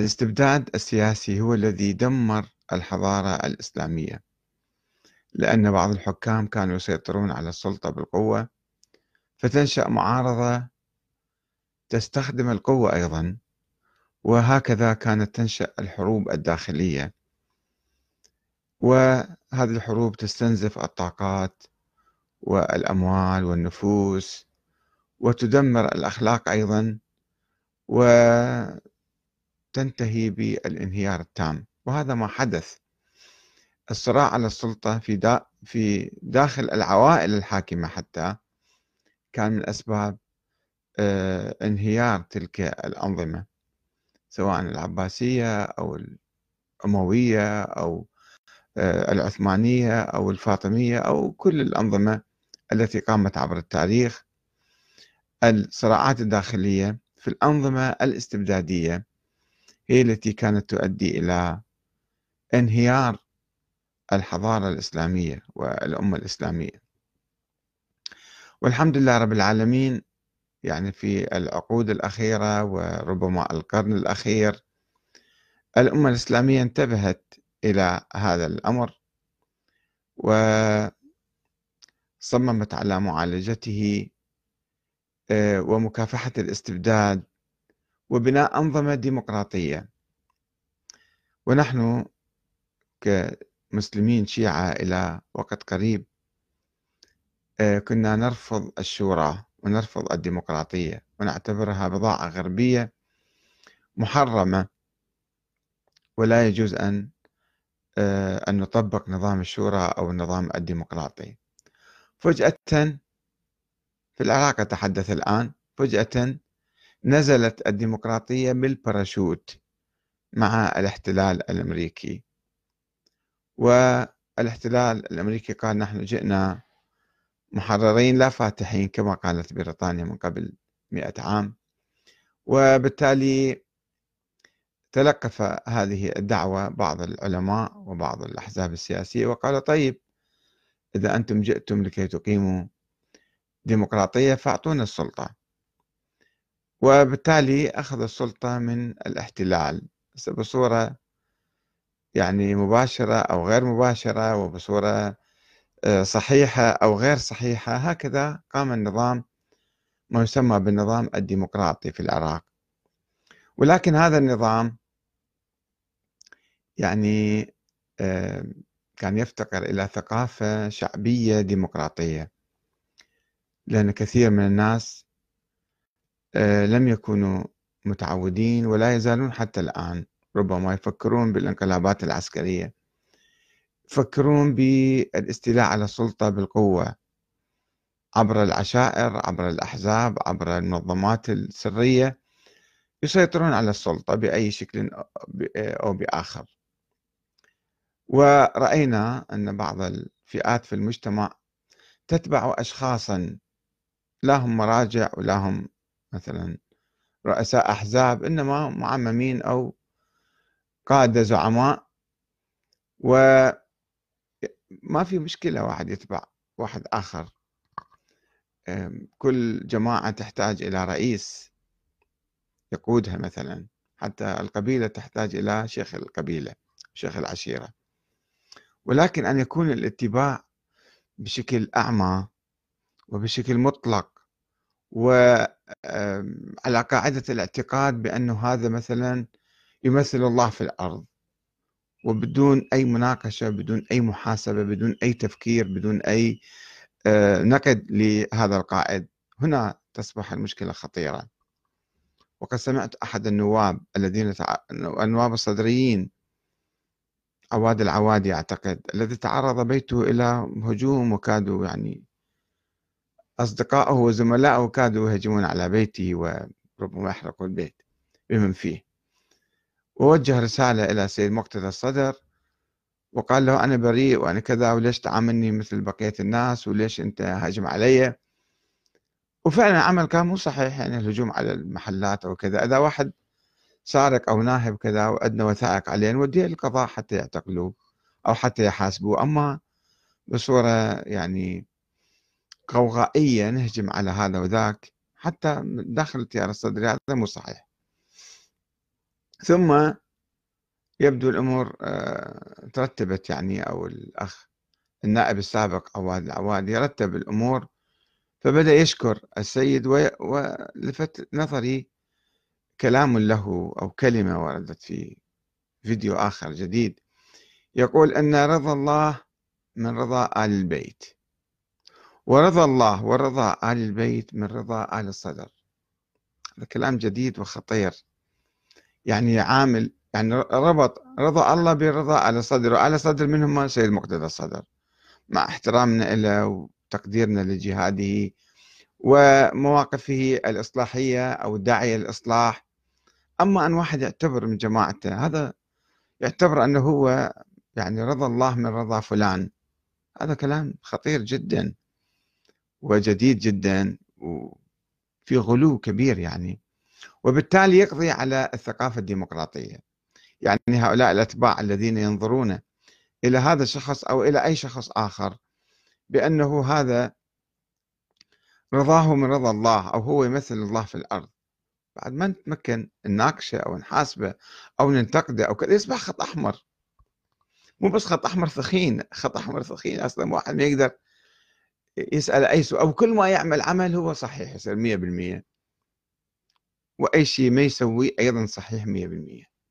الاستبداد السياسي هو الذي دمر الحضارة الإسلامية لأن بعض الحكام كانوا يسيطرون على السلطة بالقوة فتنشأ معارضة تستخدم القوة أيضا وهكذا كانت تنشأ الحروب الداخلية. وهذه الحروب تستنزف الطاقات والأموال والنفوس وتدمر الأخلاق أيضا وتنتهي بالانهيار التام. وهذا ما حدث. الصراع على السلطة في دا في داخل العوائل الحاكمة حتى كان من أسباب آه، انهيار تلك الأنظمة. سواء العباسية أو الأموية أو آه، العثمانية أو الفاطمية أو كل الأنظمة التي قامت عبر التاريخ. الصراعات الداخلية في الأنظمة الاستبدادية هي التي كانت تؤدي إلى انهيار الحضارة الإسلامية والأمة الإسلامية؟ والحمد لله رب العالمين يعني في العقود الأخيرة وربما القرن الأخير الأمة الإسلامية انتبهت إلى هذا الأمر وصممت على معالجته آه، ومكافحة الاستبداد وبناء أنظمة ديمقراطية. ونحن كمسلمين شيعة إلى وقت قريب آه، كنا نرفض الشورى ونرفض الديمقراطية ونعتبرها بضاعة غربية محرمة. ولا يجوز أن آه، أن نطبق نظام الشورى أو النظام الديمقراطي. فجأة في العراق أتحدث الآن فجأة نزلت الديمقراطية بالباراشوت مع الاحتلال الأمريكي. والاحتلال الأمريكي قال نحن جئنا محررين لا فاتحين كما قالت بريطانيا من قبل مئة عام. وبالتالي تلقف هذه الدعوة بعض العلماء وبعض الأحزاب السياسية وقال طيب إذا أنتم جئتم لكي تقيموا ديمقراطية فأعطونا السلطة. وبالتالي أخذ السلطة من الاحتلال بصورة يعني مباشرة أو غير مباشرة وبصورة آه، صحيحة أو غير صحيحة. هكذا قام النظام ما يسمى بالنظام الديمقراطي في العراق. ولكن هذا النظام يعني آه، كان يفتقر إلى ثقافة شعبية ديمقراطية لأن كثير من الناس لم يكونوا متعودين ولا يزالون حتى الآن ربما يفكرون بالانقلابات العسكرية يفكرون بالاستيلاء على السلطة بالقوة عبر العشائر عبر الأحزاب عبر المنظمات السرية يسيطرون على السلطة بأي شكل أو بآخر. ورأينا أن بعض الفئات في المجتمع تتبع أشخاصا لا هم مراجع ولا هم مثلا رؤساء أحزاب إنما معممين أو قادة زعماء وما في مشكلة واحد يتبع واحد آخر. كل جماعة تحتاج إلى رئيس يقودها مثلا حتى القبيلة تحتاج إلى شيخ القبيلة شيخ العشيرة. ولكن أن يكون الاتباع بشكل أعمى وبشكل مطلق وعلى قاعدة الاعتقاد بأنه هذا مثلا يمثل الله في الأرض وبدون أي مناقشة بدون أي محاسبة بدون أي تفكير بدون أي آه، نقد لهذا القائد. هنا تصبح المشكلة خطيرة. وقد سمعت أحد النواب الذين تع... النواب الصدريين عواد العوادي أعتقد الذي تعرض بيته إلى هجوم وكادوا يعني أصدقائه وزملائه كادوا يهجمون على بيته وربما يحرقوا البيت بمن فيه. ووجه رسالة إلى سيد مقتدى الصدر وقال له أنا بريء وأنا كذا وليش تعاملني مثل بقية الناس وليش أنت هاجم علي؟ وفعلا عمل كان مو صحيح يعني الهجوم على المحلات أو كذا. إذا واحد سارق أو ناهب كذا وعندنا وثائق عليه نوديه للقضاء حتى يعتقلوه أو حتى يحاسبوه. أما بصورة يعني غوغائية نهجم على هذا وذاك حتى داخل التيار الصدري هذا مو صحيح. ثم يبدو الأمور آه، ترتبت يعني أو الأخ النائب السابق عواد العواد يرتب الأمور فبدأ يشكر السيد ولفت نظري كلام له أو كلمة وردت في فيديو آخر جديد. يقول أن رضا الله من رضا آل البيت. ورضا الله ورضا آل البيت من رضا آل الصدر. هذا كلام جديد وخطير. يعني عامل يعني ربط رضا الله برضا آل الصدر وآل الصدر منهم سيد مقتدى الصدر. مع احترامنا له وتقديرنا لجهاده ومواقفه الإصلاحية أو الداعية للإصلاح أما أن واحد يعتبر من جماعته هذا يعتبر أنه هو يعني رضا الله من رضا فلان. هذا كلام خطير جدا. وجديد جدا وفي غلو كبير يعني. وبالتالي يقضي على الثقافة الديمقراطية. يعني هؤلاء الأتباع الذين ينظرون إلى هذا الشخص أو إلى أي شخص آخر بأنه هذا رضاه من رضا الله أو هو يمثل الله في الأرض. بعد ما نتمكن نناقشه أو نحاسبه أو ننتقده أو كذا يصبح خط أحمر. مو بس خط أحمر ثخين خط أحمر ثخين أصلا واحد ما يقدر يسأل أي سؤال أو كل ما يعمل عمل هو صحيح مية بالمية. وأي شيء ما يسويه أيضا صحيح مية بالمية.